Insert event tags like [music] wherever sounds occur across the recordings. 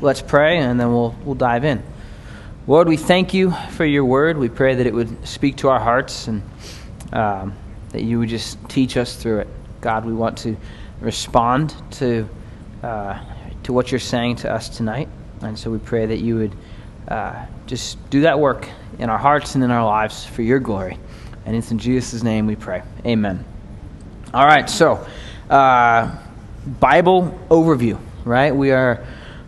let's pray, and then we'll, we'll dive in. Lord, we thank you for your word. We pray that it would speak to our hearts and um, that you would just teach us through it. God, we want to respond to, uh, to what you're saying to us tonight. And so we pray that you would uh, just do that work in our hearts and in our lives for your glory. And it's in Jesus' name we pray. Amen. All right, so uh, Bible overview, right? We are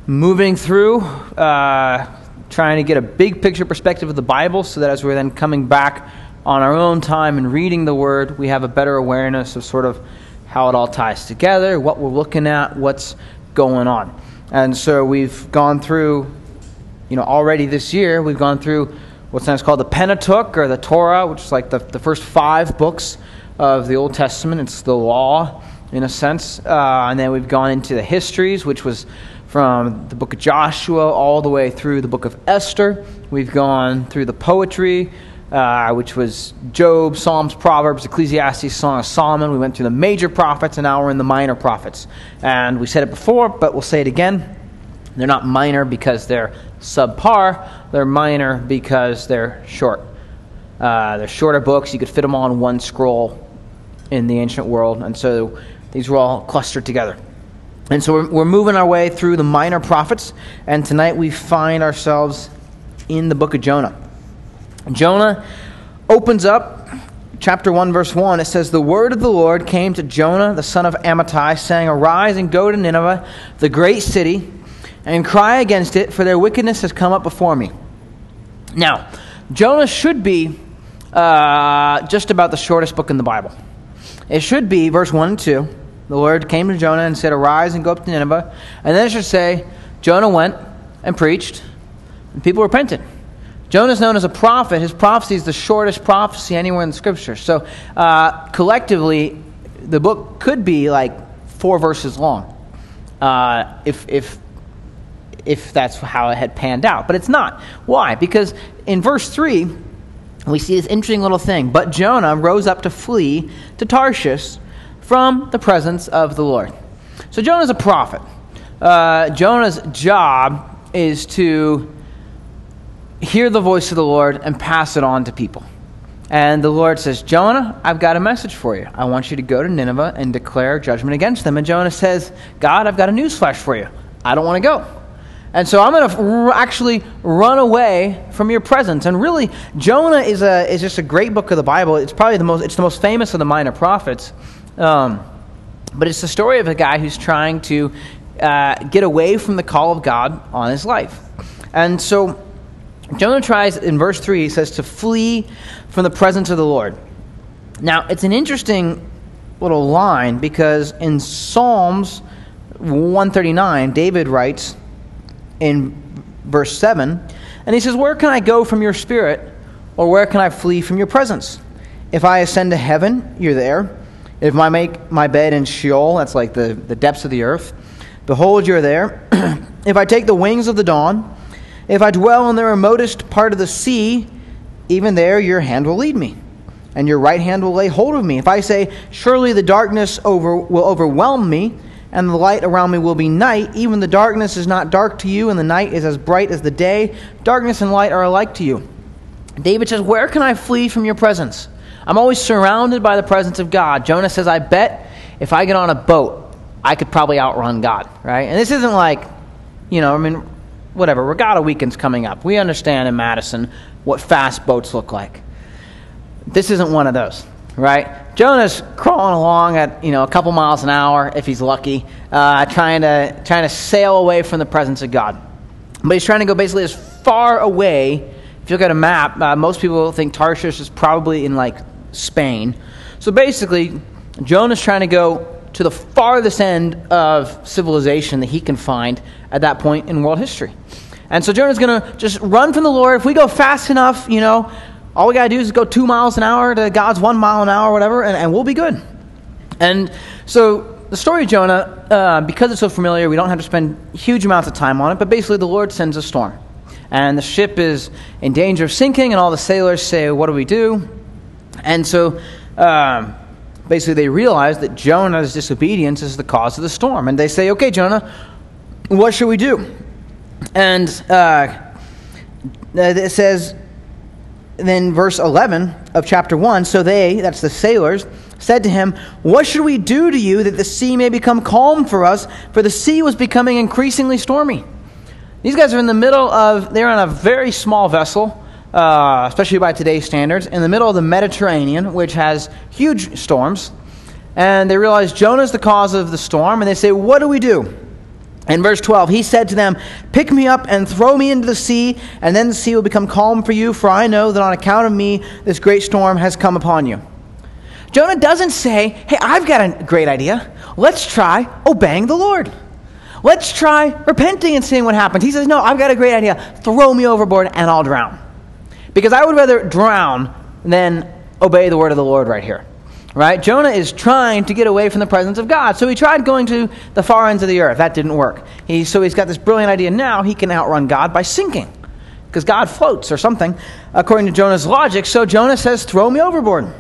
moving through, uh, trying to get a big picture perspective of the Bible so that as we're then coming back on our own time and reading the Word, we have a better awareness of sort of how it all ties together, what we're looking at, what's going on. And so we've gone through, you know, already this year, we've gone through what's sometimes called the Pentateuch or the Torah, which is like the, the first five books of the Old Testament. It's the law, in a sense. Uh, and then we've gone into the histories, which was from the book of Joshua all the way through the book of Esther. We've gone through the poetry, uh, which was Job, Psalms, Proverbs, Ecclesiastes, Song of Solomon. We went through the major prophets, and now we're in the minor prophets. And we said it before, but we'll say it again. They're not minor because they're subpar, they're minor because they're short. Uh, they're shorter books. You could fit them all in one scroll in the ancient world. And so these were all clustered together. And so we're, we're moving our way through the minor prophets. And tonight we find ourselves in the book of Jonah. Jonah opens up chapter 1, verse 1. It says, The word of the Lord came to Jonah, the son of Amittai, saying, Arise and go to Nineveh, the great city, and cry against it, for their wickedness has come up before me. Now, Jonah should be uh, just about the shortest book in the Bible. It should be verse 1 and 2. The Lord came to Jonah and said, Arise and go up to Nineveh. And then it should say, Jonah went and preached, and people repented. Jonah is known as a prophet. His prophecy is the shortest prophecy anywhere in the scripture. So, uh, collectively, the book could be like four verses long uh, if, if, if that's how it had panned out. But it's not. Why? Because in verse 3, we see this interesting little thing. But Jonah rose up to flee to Tarshish from the presence of the Lord. So, Jonah's a prophet. Uh, Jonah's job is to hear the voice of the Lord and pass it on to people. And the Lord says, Jonah, I've got a message for you. I want you to go to Nineveh and declare judgment against them. And Jonah says, God, I've got a newsflash for you. I don't want to go. And so I'm going to actually run away from your presence. And really, Jonah is, a, is just a great book of the Bible. It's probably the most, it's the most famous of the minor prophets. Um, but it's the story of a guy who's trying to uh, get away from the call of God on his life. And so Jonah tries, in verse 3, he says, to flee from the presence of the Lord. Now, it's an interesting little line because in Psalms 139, David writes in verse 7, and he says, Where can I go from your spirit, or where can I flee from your presence? If I ascend to heaven, you're there. If I make my bed in Sheol, that's like the, the depths of the earth, behold, you're there. [clears throat] if I take the wings of the dawn, if I dwell in the remotest part of the sea, even there your hand will lead me, and your right hand will lay hold of me. If I say, Surely the darkness over, will overwhelm me, and the light around me will be night, even the darkness is not dark to you, and the night is as bright as the day, darkness and light are alike to you. David says, Where can I flee from your presence? I'm always surrounded by the presence of God. Jonah says, I bet if I get on a boat, I could probably outrun God, right? And this isn't like, you know, I mean, whatever, regatta weekend's coming up. We understand in Madison what fast boats look like. This isn't one of those, right? Jonah's crawling along at you know a couple miles an hour if he's lucky, uh, trying to trying to sail away from the presence of God. But he's trying to go basically as far away. If you look at a map, uh, most people think Tarshish is probably in like Spain. So basically, Jonah's trying to go to the farthest end of civilization that he can find at that point in world history. And so Jonah's going to just run from the Lord. If we go fast enough, you know, all we got to do is go two miles an hour to God's one mile an hour, or whatever, and, and we'll be good. And so the story of Jonah, uh, because it's so familiar, we don't have to spend huge amounts of time on it, but basically the Lord sends a storm. And the ship is in danger of sinking, and all the sailors say, What do we do? And so um, basically they realize that Jonah's disobedience is the cause of the storm. And they say, Okay, Jonah, what should we do? And uh, it says, then verse 11 of chapter 1 so they, that's the sailors, said to him, What should we do to you that the sea may become calm for us? For the sea was becoming increasingly stormy. These guys are in the middle of, they're on a very small vessel, uh, especially by today's standards, in the middle of the Mediterranean, which has huge storms. And they realize Jonah's the cause of the storm, and they say, What do we do? In verse 12, he said to them, Pick me up and throw me into the sea, and then the sea will become calm for you, for I know that on account of me this great storm has come upon you. Jonah doesn't say, Hey, I've got a great idea. Let's try obeying the Lord. Let's try repenting and seeing what happens. He says, No, I've got a great idea. Throw me overboard and I'll drown. Because I would rather drown than obey the word of the Lord right here. Right? Jonah is trying to get away from the presence of God. So he tried going to the far ends of the earth. That didn't work. He, so he's got this brilliant idea now he can outrun God by sinking. Because God floats or something, according to Jonah's logic. So Jonah says, Throw me overboard.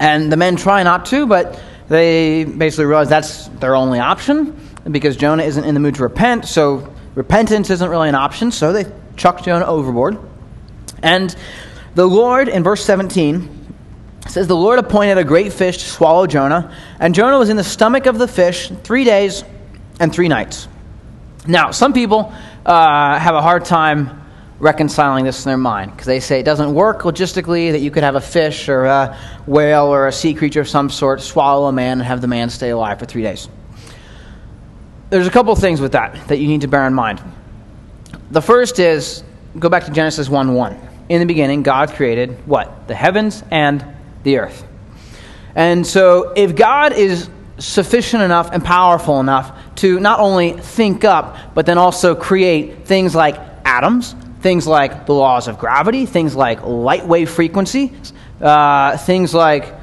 And the men try not to, but they basically realize that's their only option because Jonah isn't in the mood to repent, so repentance isn't really an option, so they chuck Jonah overboard. And the Lord, in verse 17, says, The Lord appointed a great fish to swallow Jonah, and Jonah was in the stomach of the fish three days and three nights. Now, some people uh, have a hard time reconciling this in their mind because they say it doesn't work logistically that you could have a fish or a whale or a sea creature of some sort swallow a man and have the man stay alive for three days there's a couple things with that that you need to bear in mind. The first is go back to Genesis 1 1. In the beginning, God created what? The heavens and the earth. And so, if God is sufficient enough and powerful enough to not only think up, but then also create things like atoms, things like the laws of gravity, things like light wave frequency, uh, things like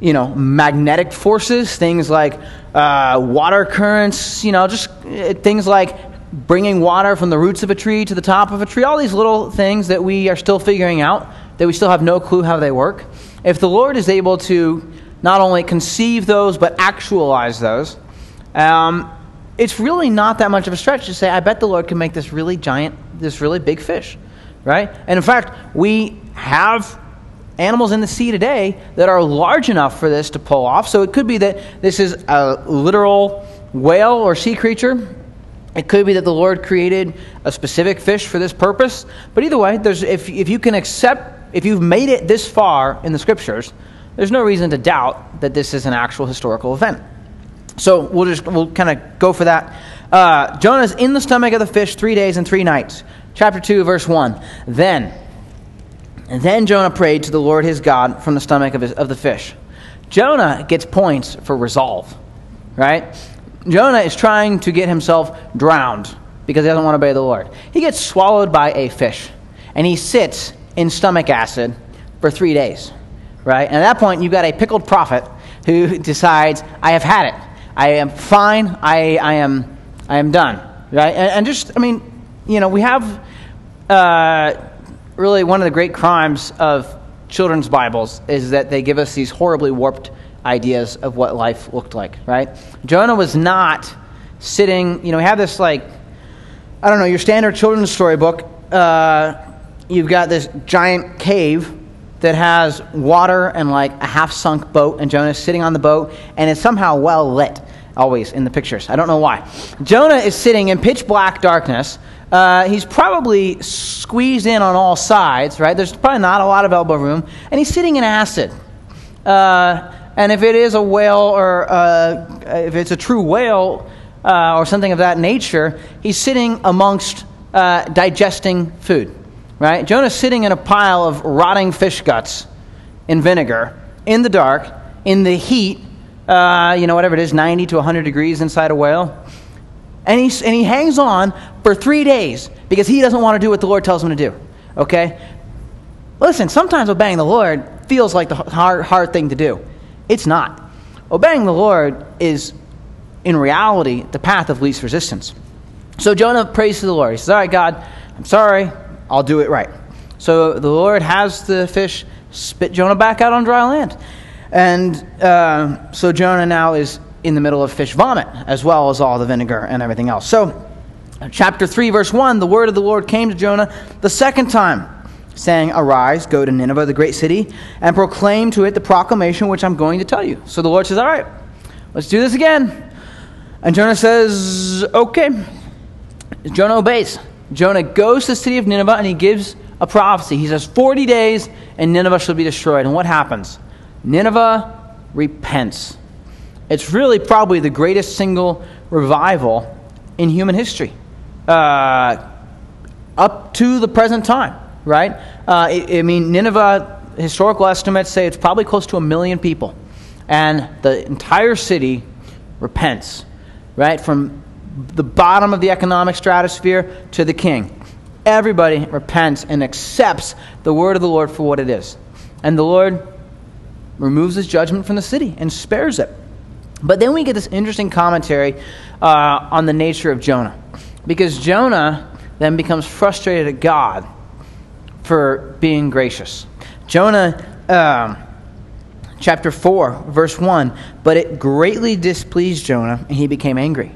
you know magnetic forces, things like uh, water currents, you know, just uh, things like bringing water from the roots of a tree to the top of a tree, all these little things that we are still figuring out, that we still have no clue how they work. If the Lord is able to not only conceive those, but actualize those, um, it's really not that much of a stretch to say, I bet the Lord can make this really giant, this really big fish, right? And in fact, we have animals in the sea today that are large enough for this to pull off. So it could be that this is a literal whale or sea creature. It could be that the Lord created a specific fish for this purpose. But either way, there's, if, if you can accept, if you've made it this far in the scriptures, there's no reason to doubt that this is an actual historical event. So we'll just we'll kind of go for that. Uh, Jonah's in the stomach of the fish three days and three nights. Chapter 2, verse 1. Then and then Jonah prayed to the Lord his God from the stomach of, his, of the fish. Jonah gets points for resolve, right? Jonah is trying to get himself drowned because he doesn't want to obey the Lord. He gets swallowed by a fish, and he sits in stomach acid for three days, right? And at that point, you've got a pickled prophet who [laughs] decides, I have had it. I am fine. I, I, am, I am done, right? And, and just, I mean, you know, we have. Uh, really one of the great crimes of children's Bibles is that they give us these horribly warped ideas of what life looked like, right? Jonah was not sitting, you know, we have this like, I don't know, your standard children's storybook. Uh, you've got this giant cave that has water and like a half sunk boat, and Jonah's sitting on the boat, and it's somehow well lit, always in the pictures. I don't know why. Jonah is sitting in pitch black darkness uh, he's probably squeezed in on all sides, right? There's probably not a lot of elbow room. And he's sitting in acid. Uh, and if it is a whale or uh, if it's a true whale uh, or something of that nature, he's sitting amongst uh, digesting food, right? Jonah's sitting in a pile of rotting fish guts in vinegar in the dark, in the heat, uh, you know, whatever it is, 90 to 100 degrees inside a whale. And he, and he hangs on for three days because he doesn't want to do what the Lord tells him to do. Okay? Listen, sometimes obeying the Lord feels like the hard, hard thing to do. It's not. Obeying the Lord is, in reality, the path of least resistance. So Jonah prays to the Lord. He says, All right, God, I'm sorry. I'll do it right. So the Lord has the fish spit Jonah back out on dry land. And uh, so Jonah now is in the middle of fish vomit, as well as all the vinegar and everything else. So Chapter 3, verse 1 the word of the Lord came to Jonah the second time, saying, Arise, go to Nineveh, the great city, and proclaim to it the proclamation which I'm going to tell you. So the Lord says, All right, let's do this again. And Jonah says, Okay. Jonah obeys. Jonah goes to the city of Nineveh and he gives a prophecy. He says, 40 days and Nineveh shall be destroyed. And what happens? Nineveh repents. It's really probably the greatest single revival in human history uh, up to the present time, right? Uh, I, I mean, Nineveh, historical estimates say it's probably close to a million people. And the entire city repents, right? From the bottom of the economic stratosphere to the king. Everybody repents and accepts the word of the Lord for what it is. And the Lord removes his judgment from the city and spares it. But then we get this interesting commentary uh, on the nature of Jonah. Because Jonah then becomes frustrated at God for being gracious. Jonah, um, chapter 4, verse 1 But it greatly displeased Jonah, and he became angry.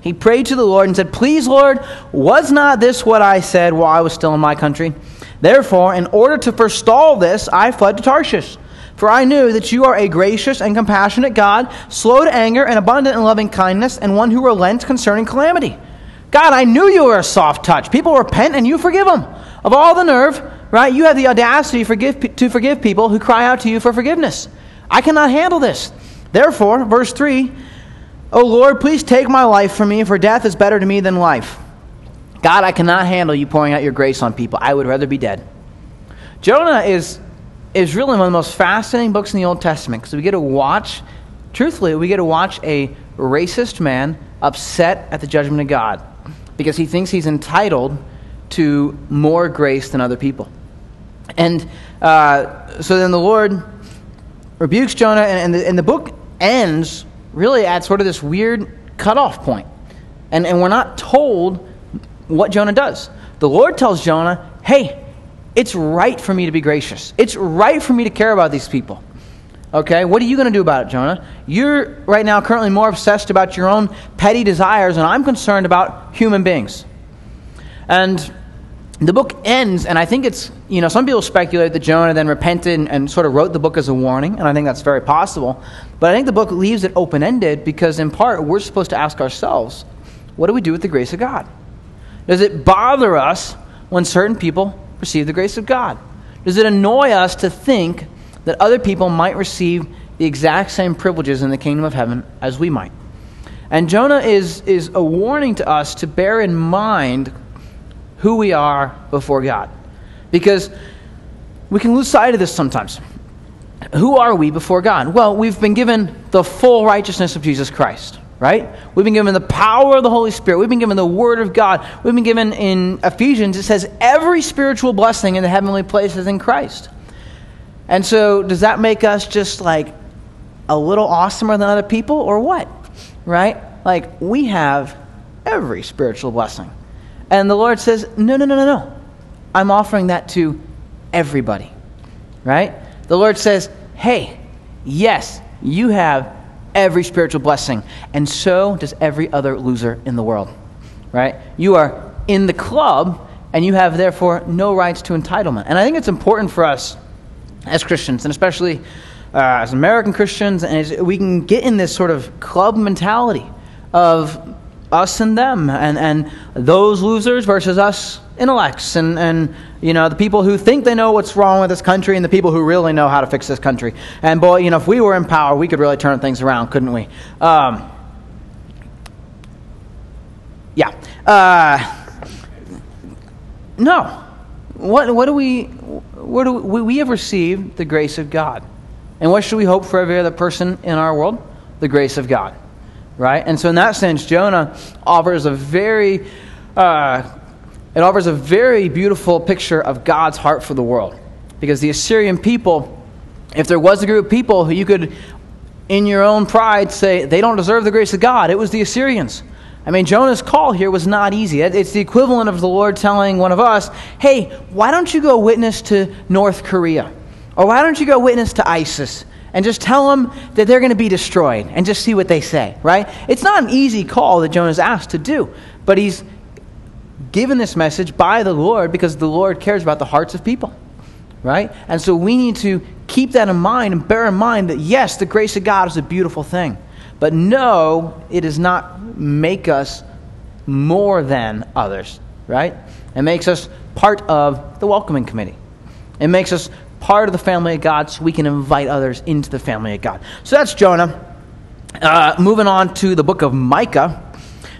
He prayed to the Lord and said, Please, Lord, was not this what I said while I was still in my country? Therefore, in order to forestall this, I fled to Tarshish. For I knew that you are a gracious and compassionate God, slow to anger and abundant in loving kindness, and one who relents concerning calamity. God, I knew you were a soft touch. People repent and you forgive them. Of all the nerve, right, you have the audacity forgive, to forgive people who cry out to you for forgiveness. I cannot handle this. Therefore, verse 3 O Lord, please take my life from me, for death is better to me than life. God, I cannot handle you pouring out your grace on people. I would rather be dead. Jonah is, is really one of the most fascinating books in the Old Testament because we get to watch, truthfully, we get to watch a racist man upset at the judgment of God because he thinks he's entitled to more grace than other people. And uh, so then the Lord rebukes Jonah, and, and, the, and the book ends really at sort of this weird cutoff point. And, and we're not told what Jonah does. The Lord tells Jonah, hey, it's right for me to be gracious. It's right for me to care about these people. Okay, what are you going to do about it, Jonah? You're right now currently more obsessed about your own petty desires, and I'm concerned about human beings. And the book ends, and I think it's, you know, some people speculate that Jonah then repented and, and, sort of wrote the book as a warning, and I think that's very possible. But I think the book leaves it open ended because, in part, we're supposed to ask ourselves what do we do with the grace of God? Does it bother us when certain people receive the grace of God? Does it annoy us to think that other people might receive the exact same privileges in the kingdom of heaven as we might? And Jonah is, is a warning to us to bear in mind who we are before God. Because we can lose sight of this sometimes. Who are we before God? Well, we've been given the full righteousness of Jesus Christ, right? We've been given the power of the Holy Spirit. We've been given the Word of God. We've been given in Ephesians, it says every spiritual blessing in the heavenly places in Christ. And so, does that make us just like a little awesomer than other people, or what? Right? Like, we have every spiritual blessing. And the Lord says, No, no, no, no, no. I'm offering that to everybody. Right? The Lord says, Hey, yes, you have every spiritual blessing. And so does every other loser in the world. Right? You are in the club, and you have therefore no rights to entitlement. And I think it's important for us as Christians, and especially uh, as American Christians, and as we can get in this sort of club mentality of us and them, and, and those losers versus us intellects, and, and you know the people who think they know what's wrong with this country, and the people who really know how to fix this country. And boy, you know, if we were in power, we could really turn things around, couldn't we? Um, yeah. Uh, no. What, what do we? What do we, we have received the grace of God, and what should we hope for every other person in our world? The grace of God right? And so, in that sense, Jonah offers a very, uh, it offers a very beautiful picture of God's heart for the world. Because the Assyrian people, if there was a group of people who you could, in your own pride, say they don't deserve the grace of God, it was the Assyrians. I mean, Jonah's call here was not easy. It's the equivalent of the Lord telling one of us, hey, why don't you go witness to North Korea? Or why don't you go witness to ISIS? And just tell them that they're going to be destroyed and just see what they say, right? It's not an easy call that Jonah's asked to do, but he's given this message by the Lord because the Lord cares about the hearts of people, right? And so we need to keep that in mind and bear in mind that yes, the grace of God is a beautiful thing, but no, it does not make us more than others, right? It makes us part of the welcoming committee. It makes us part of the family of God so we can invite others into the family of God. So that's Jonah. Uh, moving on to the book of Micah.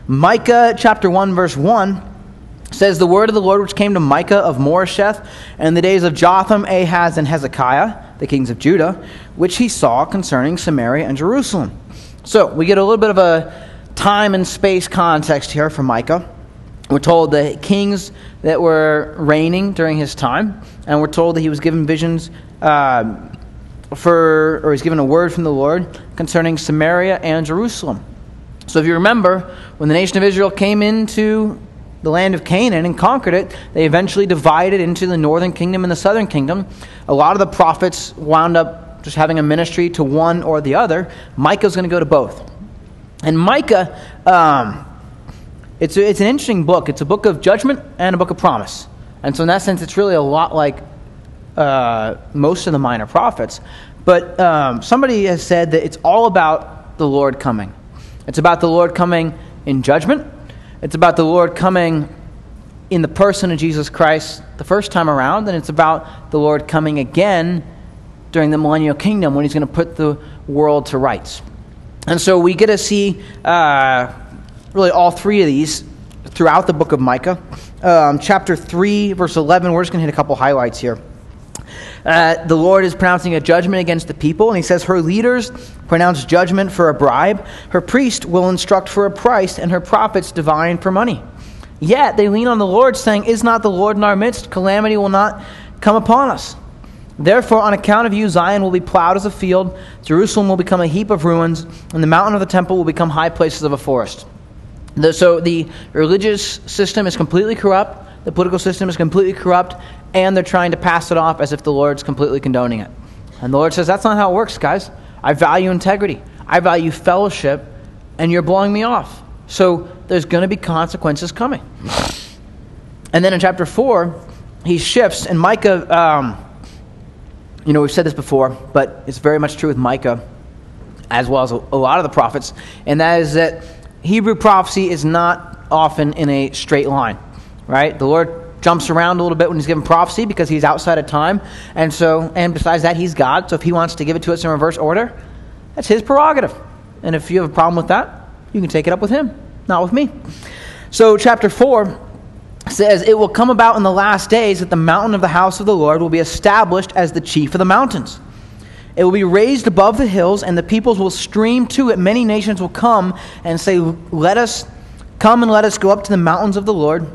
Micah chapter 1, verse 1 says, The word of the Lord which came to Micah of Moresheth in the days of Jotham, Ahaz, and Hezekiah, the kings of Judah, which he saw concerning Samaria and Jerusalem. So we get a little bit of a time and space context here from Micah. We're told the kings that were reigning during his time, and we're told that he was given visions uh, for, or he's given a word from the Lord concerning Samaria and Jerusalem. So if you remember, when the nation of Israel came into the land of Canaan and conquered it, they eventually divided into the northern kingdom and the southern kingdom. A lot of the prophets wound up just having a ministry to one or the other. Micah's going to go to both. And Micah, um, it's, a, it's an interesting book. It's a book of judgment and a book of promise. And so, in that sense, it's really a lot like uh, most of the minor prophets. But um, somebody has said that it's all about the Lord coming. It's about the Lord coming in judgment, it's about the Lord coming in the person of Jesus Christ the first time around, and it's about the Lord coming again during the millennial kingdom when he's going to put the world to rights. And so we get to see. Uh, really all three of these throughout the book of Micah. Um, chapter 3, verse 11, we're just going to hit a couple highlights here. Uh, the Lord is pronouncing a judgment against the people, and he says, Her leaders pronounce judgment for a bribe, her priest will instruct for a price, and her prophets divine for money. Yet they lean on the Lord, saying, Is not the Lord in our midst? Calamity will not come upon us. Therefore, on account of you, Zion will be plowed as a field, Jerusalem will become a heap of ruins, and the mountain of the temple will become high places of a forest. The, so the religious system is completely corrupt, the political system is completely corrupt, and they're trying to pass it off as if the Lord's completely condoning it. And the Lord says, That's not how it works, guys. I value integrity, I value fellowship, and you're blowing me off. So there's going to be consequences coming. And then in chapter 4, he shifts, and Micah, um, you know, we've said this before, but it's very much true with Micah as well as a, a lot of the prophets, and that is that Hebrew prophecy is not often in a straight line, right? The Lord jumps around a little bit when he's giving prophecy because he's outside of time. And so, and besides that, he's God. So if he wants to give it to us in reverse order, that's his prerogative. And if you have a problem with that, you can take it up with him, not with me. So, chapter 4 says, It will come about in the last days that the mountain of the house of the Lord will be established as the chief of the mountains it will be raised above the hills, and the peoples will stream to it. Many nations will come and say, Let us come and let us go up to the mountains of the Lord,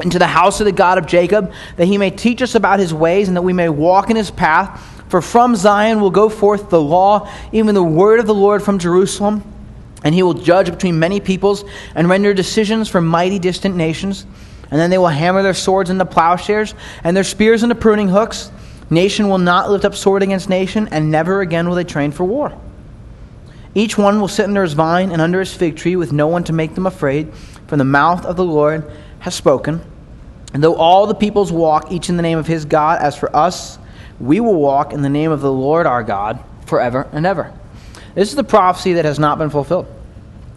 and to the house of the God of Jacob, that he may teach us about his ways, and that we may walk in his path. For from Zion will go forth the law, even the word of the Lord from Jerusalem. And he will judge between many peoples and render decisions for mighty distant nations. And then they will hammer their swords into plowshares and their spears into pruning hooks. Nation will not lift up sword against nation, and never again will they train for war. Each one will sit under his vine and under his fig tree with no one to make them afraid, for the mouth of the Lord has spoken. And though all the peoples walk, each in the name of his God, as for us, we will walk in the name of the Lord our God forever and ever. This is the prophecy that has not been fulfilled.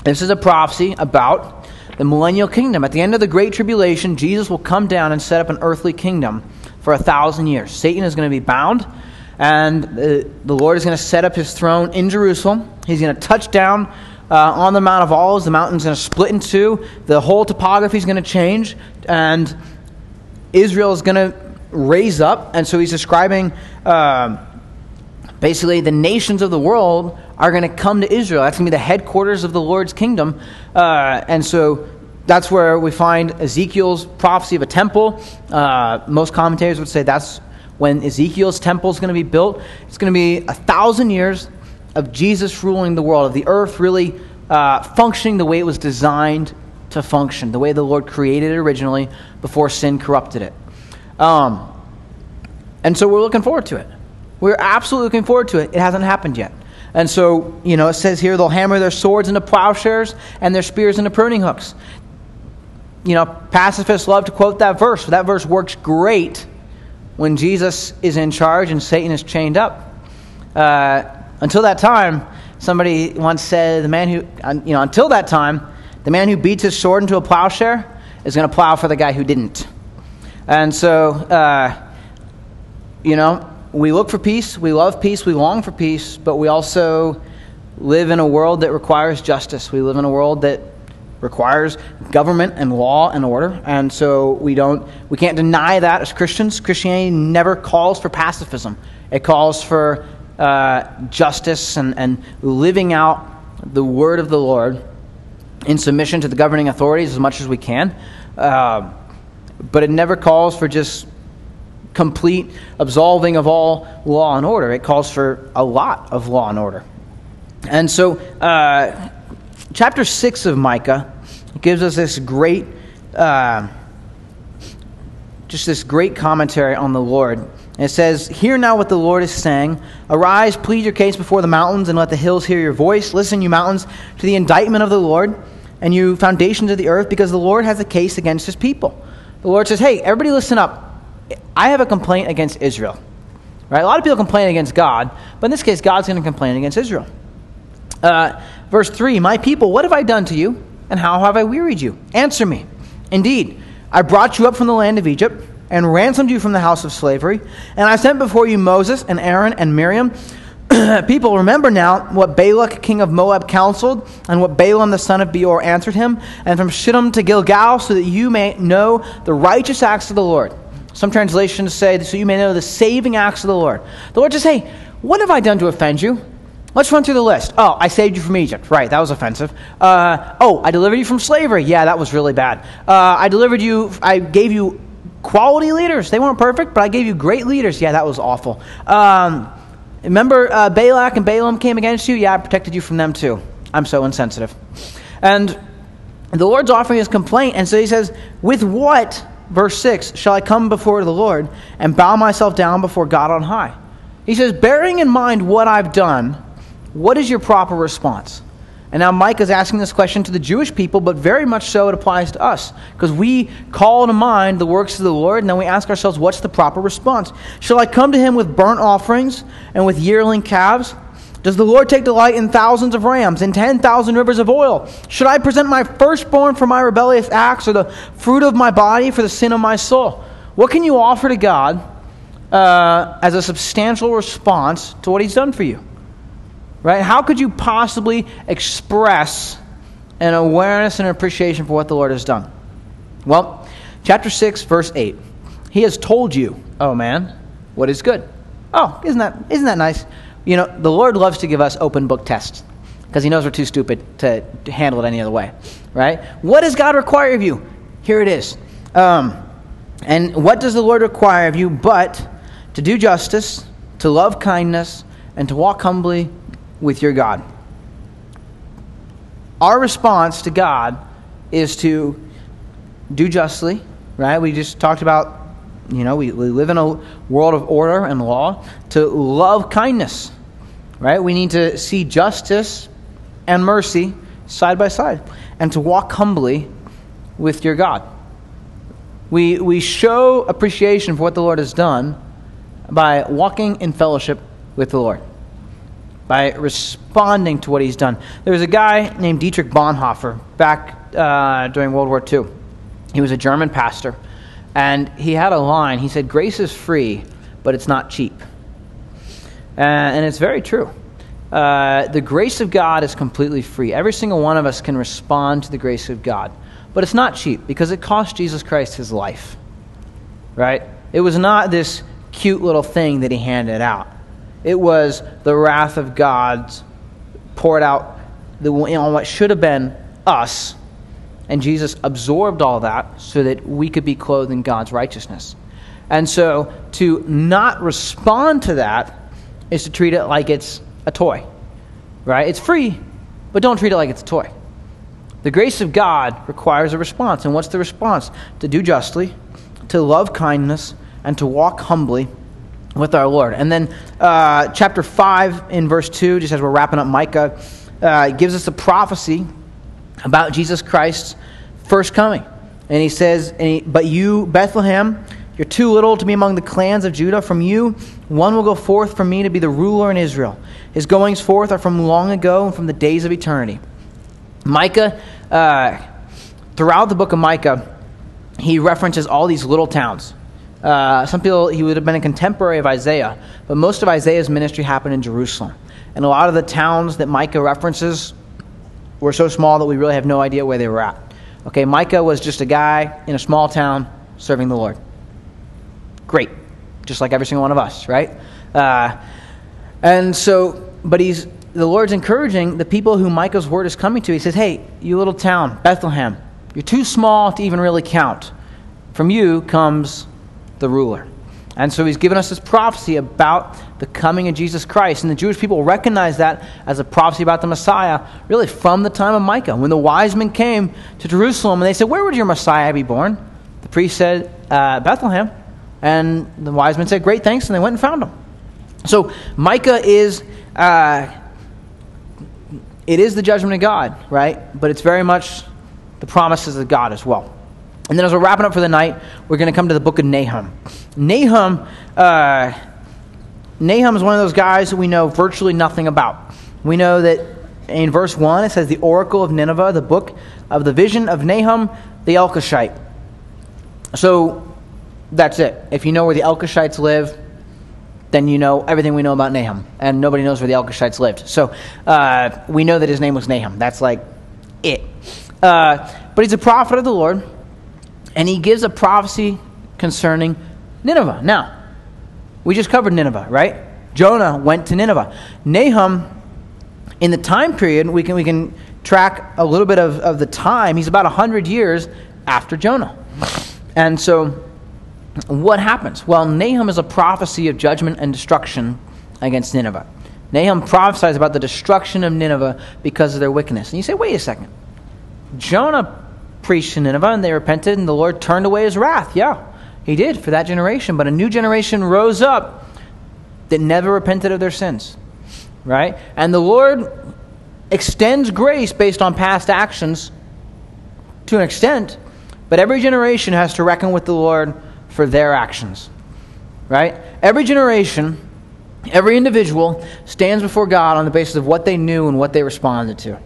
This is a prophecy about the millennial kingdom. At the end of the Great Tribulation, Jesus will come down and set up an earthly kingdom for a thousand years. Satan is going to be bound, and the, the Lord is going to set up his throne in Jerusalem. He's going to touch down uh, on the Mount of Olives. The mountain's going to split in two. The whole topography is going to change, and Israel is going to raise up. And so he's describing uh, basically the nations of the world are going to come to Israel. That's going to be the headquarters of the Lord's kingdom. Uh, and so that's where we find Ezekiel's prophecy of a temple. Uh, most commentators would say that's when Ezekiel's temple is going to be built. It's going to be a thousand years of Jesus ruling the world, of the earth really uh, functioning the way it was designed to function, the way the Lord created it originally before sin corrupted it. Um, and so we're looking forward to it. We're absolutely looking forward to it. It hasn't happened yet. And so, you know, it says here they'll hammer their swords into plowshares and their spears into pruning hooks. You know, pacifists love to quote that verse. That verse works great when Jesus is in charge and Satan is chained up. Uh, until that time, somebody once said, the man who, you know, until that time, the man who beats his sword into a plowshare is going to plow for the guy who didn't. And so, uh, you know, we look for peace, we love peace, we long for peace, but we also live in a world that requires justice. We live in a world that requires government and law and order. And so we don't we can't deny that as Christians. Christianity never calls for pacifism. It calls for uh, justice and, and living out the word of the Lord in submission to the governing authorities as much as we can. Uh, but it never calls for just complete absolving of all law and order. It calls for a lot of law and order. And so, uh, chapter 6 of Micah gives us this great, uh, just this great commentary on the Lord. And it says, Hear now what the Lord is saying. Arise, plead your case before the mountains, and let the hills hear your voice. Listen, you mountains, to the indictment of the Lord, and you foundations of the earth, because the Lord has a case against his people. The Lord says, Hey, everybody listen up. I have a complaint against Israel. Right? A lot of people complain against God, but in this case, God's going to complain against Israel. Uh, verse 3 My people, what have I done to you, and how have I wearied you? Answer me. Indeed, I brought you up from the land of Egypt and ransomed you from the house of slavery, and I sent before you Moses and Aaron and Miriam. [clears throat] people, remember now what Balak, king of Moab, counseled, and what Balaam, the son of Beor, answered him, and from Shittim to Gilgal, so that you may know the righteous acts of the Lord. Some translations say, so you may know the saving acts of the Lord. The Lord says, hey, what have I done to offend you? Let's run through the list. Oh, I saved you from Egypt. Right, that was offensive. Uh, oh, I delivered you from slavery. Yeah, that was really bad. Uh, I delivered you, I gave you quality leaders. They weren't perfect, but I gave you great leaders. Yeah, that was awful. Um, remember uh, Balak and Balaam came against you? Yeah, I protected you from them too. I'm so insensitive. And the Lord's offering his complaint, and so he says, With what, verse 6, shall I come before the Lord and bow myself down before God on high? He says, Bearing in mind what I've done, what is your proper response? And now Micah is asking this question to the Jewish people, but very much so it applies to us. Because we call to mind the works of the Lord, and then we ask ourselves, what's the proper response? Shall I come to him with burnt offerings and with yearling calves? Does the Lord take delight in thousands of rams, in 10,000 rivers of oil? Should I present my firstborn for my rebellious acts, or the fruit of my body for the sin of my soul? What can you offer to God uh, as a substantial response to what he's done for you? Right? How could you possibly express an awareness and an appreciation for what the Lord has done? Well, chapter 6, verse 8. He has told you, oh man, what is good. Oh, isn't that, isn't that nice? You know, the Lord loves to give us open book tests because he knows we're too stupid to, to, handle it any other way, right? What does God require of you? Here it is. Um, and what does the Lord require of you but to do justice, to love kindness, and to walk humbly with your God. Our response to God is to do justly, right? We just talked about, you know, we, we live in a world of order and law, to love kindness, right? We need to see justice and mercy side by side, and to walk humbly with your God. We, we show appreciation for what the Lord has done by walking in fellowship with the Lord by responding to what he's done. There was a guy named Dietrich Bonhoeffer back uh, during World War II. He was a German pastor, and he had a line. He said, Grace is free, but it's not cheap. Uh, and it's very true. Uh, the grace of God is completely free. Every single one of us can respond to the grace of God. But it's not cheap because it cost Jesus Christ his life. Right? It was not this cute little thing that he handed out. It was the wrath of God poured out on what should have been us. And Jesus absorbed all that so that we could be clothed in God's righteousness. And so to not respond to that is to treat it like it's a toy. Right? It's free, but don't treat it like it's a toy. The grace of God requires a response. And what's the response? To do justly, to love kindness, and to walk humbly with our Lord. And then uh, chapter 5 in verse 2, just as we're wrapping up Micah, uh, gives us a prophecy about Jesus Christ's first coming. And he says, and he, But you, Bethlehem, you're too little to be among the clans of Judah. From you, one will go forth from me to be the ruler in Israel. His goings forth are from long ago and from the days of eternity. Micah, uh, throughout the book of Micah, he references all these little towns. Uh, some people, he would have been a contemporary of Isaiah, but most of Isaiah's ministry happened in Jerusalem. And a lot of the towns that Micah references were so small that we really have no idea where they were at. Okay, Micah was just a guy in a small town serving the Lord. Great. Just like every single one of us, right? Uh, and so, but he's, the Lord's encouraging the people who Micah's word is coming to. He says, Hey, you little town, Bethlehem, you're too small to even really count. From you comes the ruler. And so he's given us this prophecy about the coming of Jesus Christ. And the Jewish people recognize that as a prophecy about the Messiah, really from the time of Micah. When the wise men came to Jerusalem and they said, Where would your Messiah be born? The priest said, uh, Bethlehem. And the wise men said, Great, thanks. And they went and found him. So Micah is. Uh, it is the judgment of God, right? But it's very much the promises of God as well. And then as we're wrapping up for the night, we're going to come to the book of Nahum. Nahum, uh, Nahum is one of those guys that we know virtually nothing about. We know that in verse 1 it says, The Oracle of Nineveh, the book of the vision of Nahum the Elkoshite. So that's it. If you know where the Elkoshites live, then you know everything we know about Nahum. And nobody knows where the Elkoshites lived. So uh, we know that his name was Nahum. That's like it. Uh, but he's a prophet of the Lord and he gives a prophecy concerning Nineveh. Now, we just covered Nineveh, right? Jonah went to Nineveh. Nahum, in the time period, we can, we can track a little bit of, of the time. He's about 100 years after Jonah. And so, what happens? Well, Nahum is a prophecy of judgment and destruction against Nineveh. Nahum prophesies about the destruction of Nineveh because of their wickedness. And you say, wait a second. Jonah preached in Nineveh and they repented, and the Lord turned away his wrath. Yeah, he did for that generation. But a new generation rose up that never repented of their sins. Right? And the Lord extends grace based on past actions to an extent, but every generation has to reckon with the Lord for their actions. Right? Every generation, every individual stands before God on the basis of what they knew and what they responded to.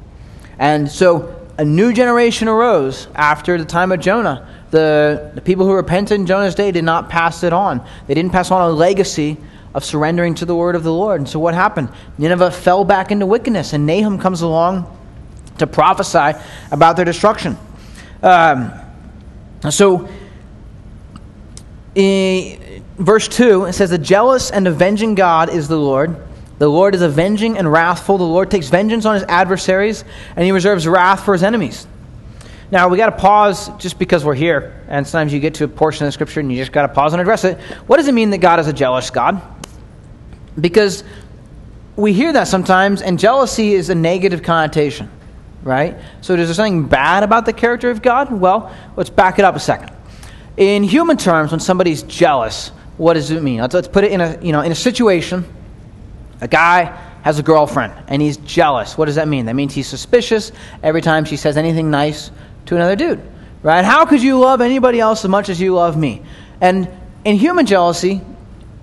And so a new generation arose after the time of Jonah. The, the people who repented in Jonah's day did not pass it on. They didn't pass on a legacy of surrendering to the word of the Lord. And so what happened? Nineveh fell back into wickedness, and Nahum comes along to prophesy about their destruction. Um, so, in verse 2, it says, The jealous and avenging God is the Lord the Lord is avenging and wrathful. The Lord takes vengeance on his adversaries, and he reserves wrath for his enemies. Now, we got to pause just because we're here, and sometimes you get to a portion of the scripture and you just got to pause and address it. What does it mean that God is a jealous God? Because we hear that sometimes, and jealousy is a negative connotation, right? So, is there something bad about the character of God? Well, let's back it up a second. In human terms, when somebody's jealous, what does it mean? Let's, let's put it in a, you know, in a situation a guy has a girlfriend and he's jealous. What does that mean? That means he's suspicious every time she says anything nice to another dude. Right? How could you love anybody else as much as you love me? And in human jealousy,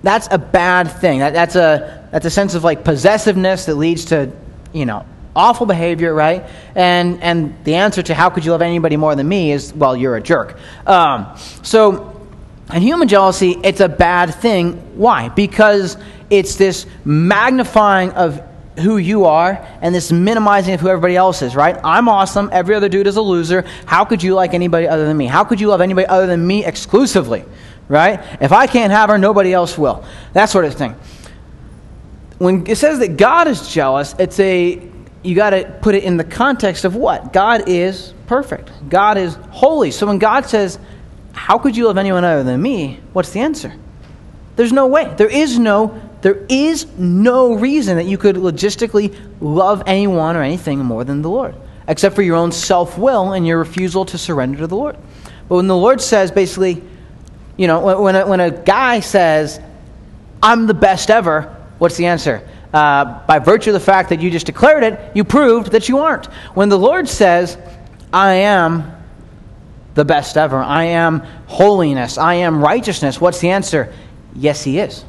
that's a bad thing. That, that's, a, that's a sense of like possessiveness that leads to, you know, awful behavior, right? And, and the answer to how could you love anybody more than me is, well, you're a jerk. Um, so, in human jealousy, it's a bad thing. Why? Because it's this magnifying of who you are and this minimizing of who everybody else is, right? I'm awesome. Every other dude is a loser. How could you like anybody other than me? How could you love anybody other than me exclusively, right? If I can't have her, nobody else will. That sort of thing. When it says that God is jealous, it's a you got to put it in the context of what? God is perfect. God is holy. So when God says, "How could you love anyone other than me?" What's the answer? There's no way. There is no there is no reason that you could logistically love anyone or anything more than the Lord, except for your own self will and your refusal to surrender to the Lord. But when the Lord says, basically, you know, when a, when a guy says, I'm the best ever, what's the answer? Uh, by virtue of the fact that you just declared it, you proved that you aren't. When the Lord says, I am the best ever. I am holiness. I am righteousness. What's the answer? Yes, he is.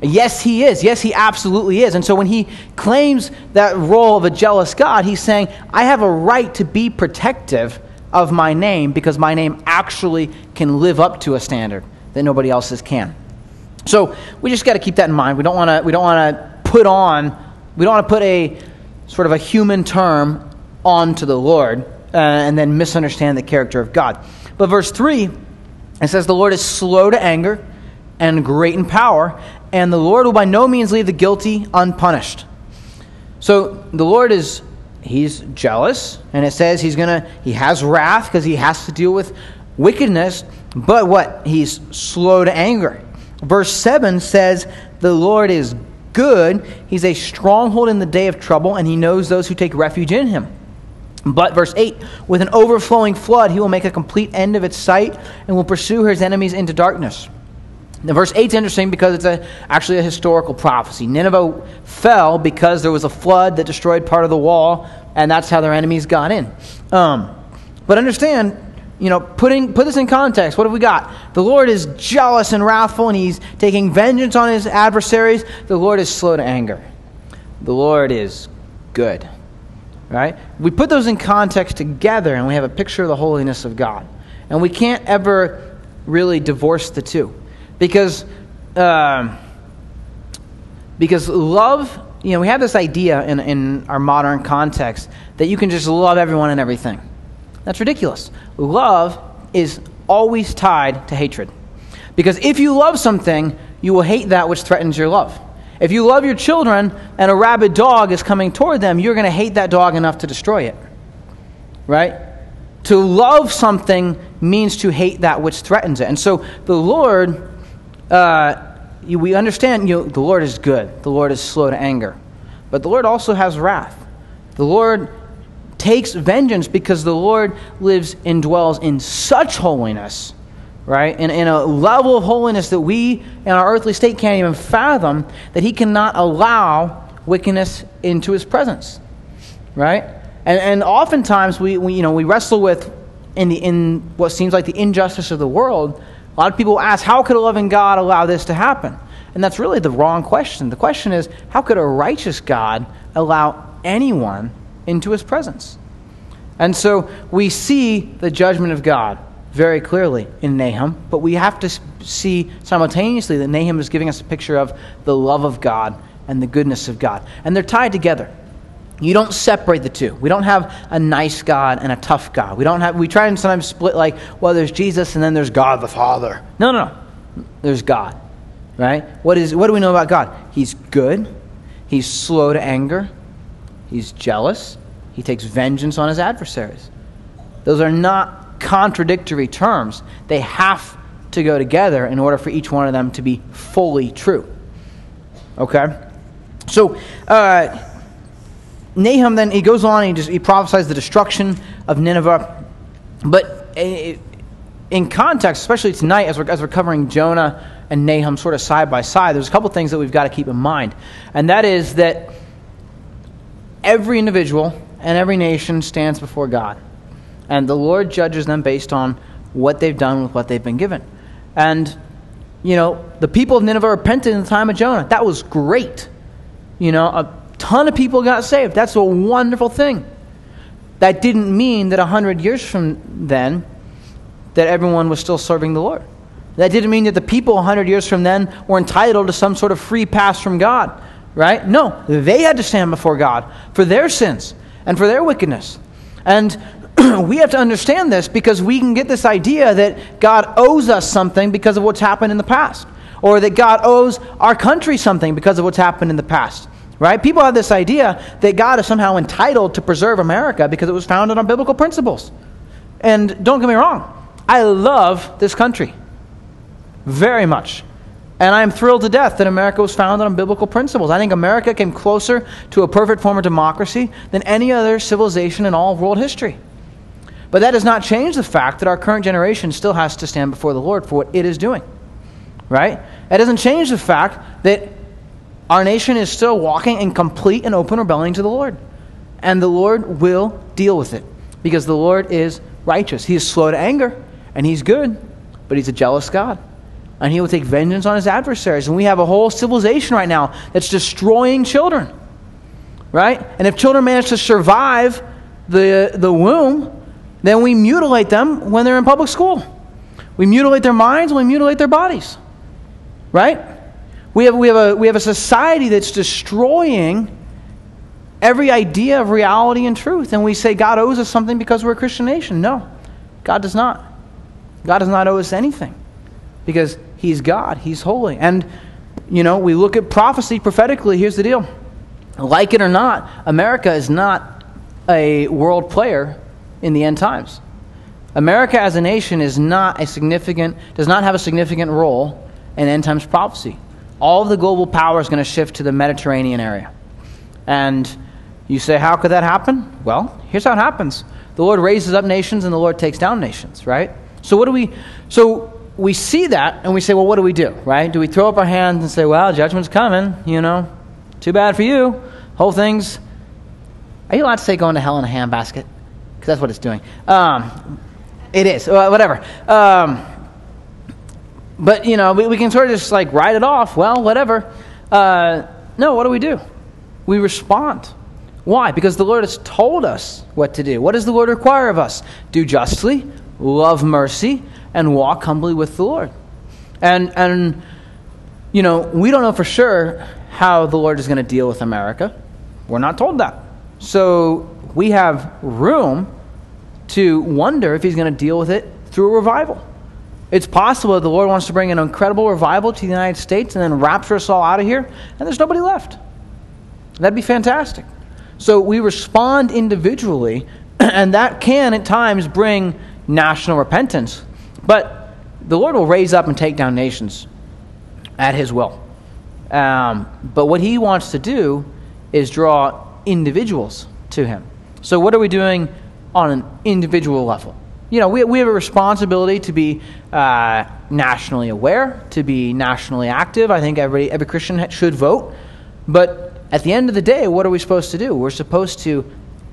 Yes, he is. Yes, he absolutely is. And so when he claims that role of a jealous God, he's saying, I have a right to be protective of my name because my name actually can live up to a standard that nobody else's can. So we just got to keep that in mind. We don't want to we don't want to put on we don't want to put a sort of a human term onto the Lord uh, and then misunderstand the character of God. But verse 3 it says the Lord is slow to anger and great in power and the Lord will by no means leave the guilty unpunished. So the Lord is he's jealous, and it says he's gonna he has wrath because he has to deal with wickedness, but what? He's slow to anger. Verse 7 says, The Lord is good, he's a stronghold in the day of trouble, and he knows those who take refuge in him. But, verse 8, with an overflowing flood, he will make a complete end of its site and will pursue his enemies into darkness. Now, verse 8 is interesting because it's a, actually a historical prophecy. Nineveh fell because there was a flood that destroyed part of the wall, and that's how their enemies got in. Um, but understand, you know, putting, put this in context. What have we got? The Lord is jealous and wrathful, and he's taking vengeance on his adversaries. The Lord is slow to anger. The Lord is good. Right? We put those in context together, and we have a picture of the holiness of God. And we can't ever really divorce the two. Because, uh, because love, you know, we have this idea in, in our modern context that you can just love everyone and everything. That's ridiculous. Love is always tied to hatred. Because if you love something, you will hate that which threatens your love. If you love your children and a rabid dog is coming toward them, you're going to hate that dog enough to destroy it. Right? To love something means to hate that which threatens it. And so the Lord uh, we understand you know, the Lord is good, the Lord is slow to anger, but the Lord also has wrath. The Lord takes vengeance because the Lord lives and dwells in such holiness, right? In, in a level of holiness that we in our earthly state can't even fathom, that He cannot allow wickedness into His presence, right? And, and oftentimes we, we, you know, we wrestle with in, the, in what seems like the injustice of the world a lot of people ask, how could a loving God allow this to happen? And that's really the wrong question. The question is, how could a righteous God allow anyone into his presence? And so we see the judgment of God very clearly in Nahum, but we have to see simultaneously that Nahum is giving us a picture of the love of God and the goodness of God. And they're tied together. You don't separate the two. We don't have a nice God and a tough God. We don't have we try and sometimes split like, well, there's Jesus and then there's God the Father. No, no, no. There's God. Right? What is what do we know about God? He's good. He's slow to anger. He's jealous. He takes vengeance on his adversaries. Those are not contradictory terms. They have to go together in order for each one of them to be fully true. Okay? So, uh, Nahum then he goes on he, just, he prophesies the destruction of Nineveh. But eh, eh, in context, especially tonight as we're, as we're covering Jonah and Nahum sort of side by side, there's a couple things that we've got to keep in mind. And that is that every individual and every nation stands before God. And the Lord judges them based on what they've done with what they've been given. And, you know, the people of Nineveh repented in the time of Jonah. That was great. You know, a, ton of people got saved. That's a wonderful thing. That didn't mean that 100 years from then that everyone was still serving the Lord. That didn't mean that the people 100 years from then were entitled to some sort of free pass from God, right? No, they had to stand before God for their sins and for their wickedness. And [clears throat] we have to understand this because we can get this idea that God owes us something because of what's happened in the past, or that God owes our country something because of what's happened in the past. Right? People have this idea that God is somehow entitled to preserve America because it was founded on biblical principles. And don't get me wrong, I love this country very much. And I'm thrilled to death that America was founded on biblical principles. I think America came closer to a perfect form of democracy than any other civilization in all of world history. But that does not change the fact that our current generation still has to stand before the Lord for what it is doing. Right? It doesn't change the fact that our nation is still walking in complete and open rebellion to the Lord. And the Lord will deal with it because the Lord is righteous. He is slow to anger, and he's good, but he's a jealous God. And he will take vengeance on his adversaries. And we have a whole civilization right now that's destroying children. Right? And if children manage to survive the, the womb, then we mutilate them when they're in public school. We mutilate their minds and we mutilate their bodies. Right? We have, we have, a, we have a society that's destroying every idea of reality and truth. And we say God owes us something because we're a Christian nation. No, God does not. God does not owe us anything because He's God, He's holy. And, you know, we look at prophecy prophetically. Here's the deal like it or not, America is not a world player in the end times. America as a nation is not a significant, does not have a significant role in end times prophecy. All of the global power is going to shift to the Mediterranean area. And you say, how could that happen? Well, here's how it happens the Lord raises up nations and the Lord takes down nations, right? So, what do we, so we see that and we say, well, what do we do, right? Do we throw up our hands and say, well, judgment's coming, you know, too bad for you. Whole thing's, are you allowed to say going to hell in a handbasket? Because that's what it's doing. Um, it is, whatever. Um, but, you know, we, we, can sort of just like write it off. Well, whatever. Uh, no, what do we do? We respond. Why? Because the Lord has told us what to do. What does the Lord require of us? Do justly, love mercy, and walk humbly with the Lord. And, and you know, we don't know for sure how the Lord is going to deal with America. We're not told that. So we have room to wonder if he's going to deal with it through a revival. It's possible that the Lord wants to bring an incredible revival to the United States and then rapture us all out of here, and there's nobody left. That'd be fantastic. So we respond individually, [clears throat] and that can at times bring national repentance. But the Lord will raise up and take down nations at His will. Um, but what He wants to do is draw individuals to Him. So, what are we doing on an individual level? You know, we, we have a responsibility to be uh, nationally aware, to be nationally active. I think every, every Christian should vote. But at the end of the day, what are we supposed to do? We're supposed to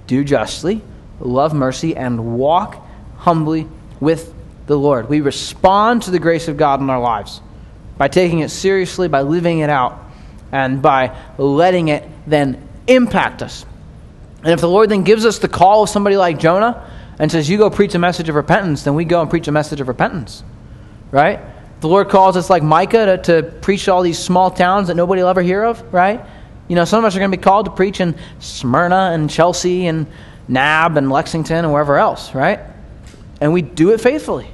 do justly, love mercy, and walk humbly with the Lord. We respond to the grace of God in our lives by taking it seriously, by living it out, and by letting it then impact us. And if the Lord then gives us the call of somebody like Jonah and says, You go preach a message of repentance, then we go and preach a message of repentance. Right? The Lord calls us like Micah to, to preach all these small towns that nobody will ever hear of, right? You know, some of us are going to be called to preach in Smyrna and Chelsea and Nab and Lexington and wherever else, right? And we do it faithfully.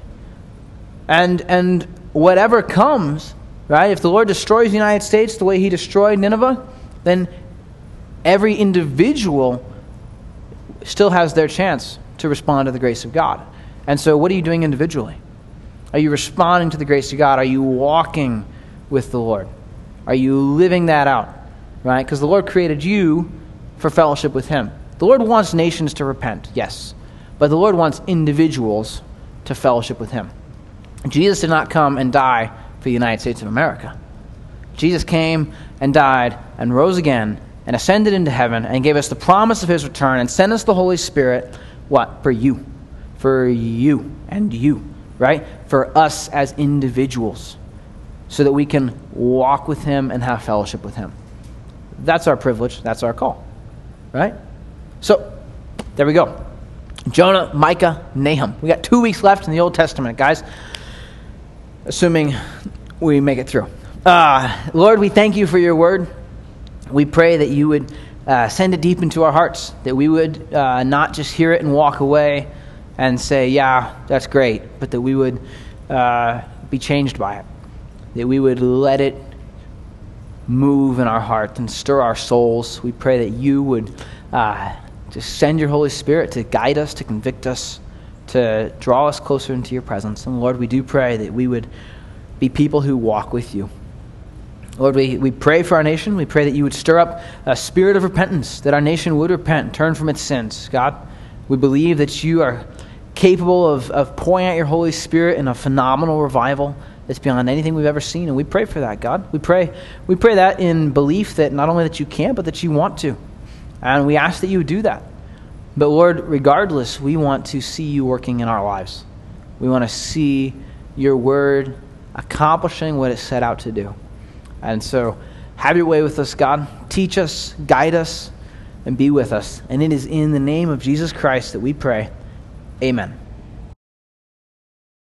And, and whatever comes, right? If the Lord destroys the United States the way he destroyed Nineveh, then every individual still has their chance to respond to the grace of God. And so, what are you doing individually? Are you responding to the grace of God? Are you walking with the Lord? Are you living that out? Right? Because the Lord created you for fellowship with Him. The Lord wants nations to repent, yes. But the Lord wants individuals to fellowship with Him. Jesus did not come and die for the United States of America. Jesus came and died and rose again and ascended into heaven and gave us the promise of his return and sent us the Holy Spirit, what? For you. For you and you, right? For us as individuals, so that we can walk with him and have fellowship with him. That's our privilege. That's our call, right? So, there we go. Jonah, Micah, Nahum. We got two weeks left in the Old Testament, guys assuming we make it through. Uh, Lord, we thank you for your word. We pray that you would uh, send it deep into our hearts, that we would uh, not just hear it and walk away and say, yeah, that's great, but that we would uh, be changed by it, that we would let it move in our hearts and stir our souls. We pray that you would uh, just send your Holy Spirit to guide us, to convict us to draw us closer into your presence. And Lord, we do pray that we would be people who walk with you. Lord, we, we pray for our nation. We pray that you would stir up a spirit of repentance, that our nation would repent turn from its sins. God, we believe that you are capable of, of pouring out your Holy Spirit in a phenomenal revival that's beyond anything we've ever seen. And we pray for that, God. We pray, we pray that in belief that not only that you can, but that you want to. And we ask that you do that. But Lord, regardless, we want to see you working in our lives. We want to see your word accomplishing what it set out to do. And so, have your way with us, God. Teach us, guide us, and be with us. And it is in the name of Jesus Christ that we pray. Amen.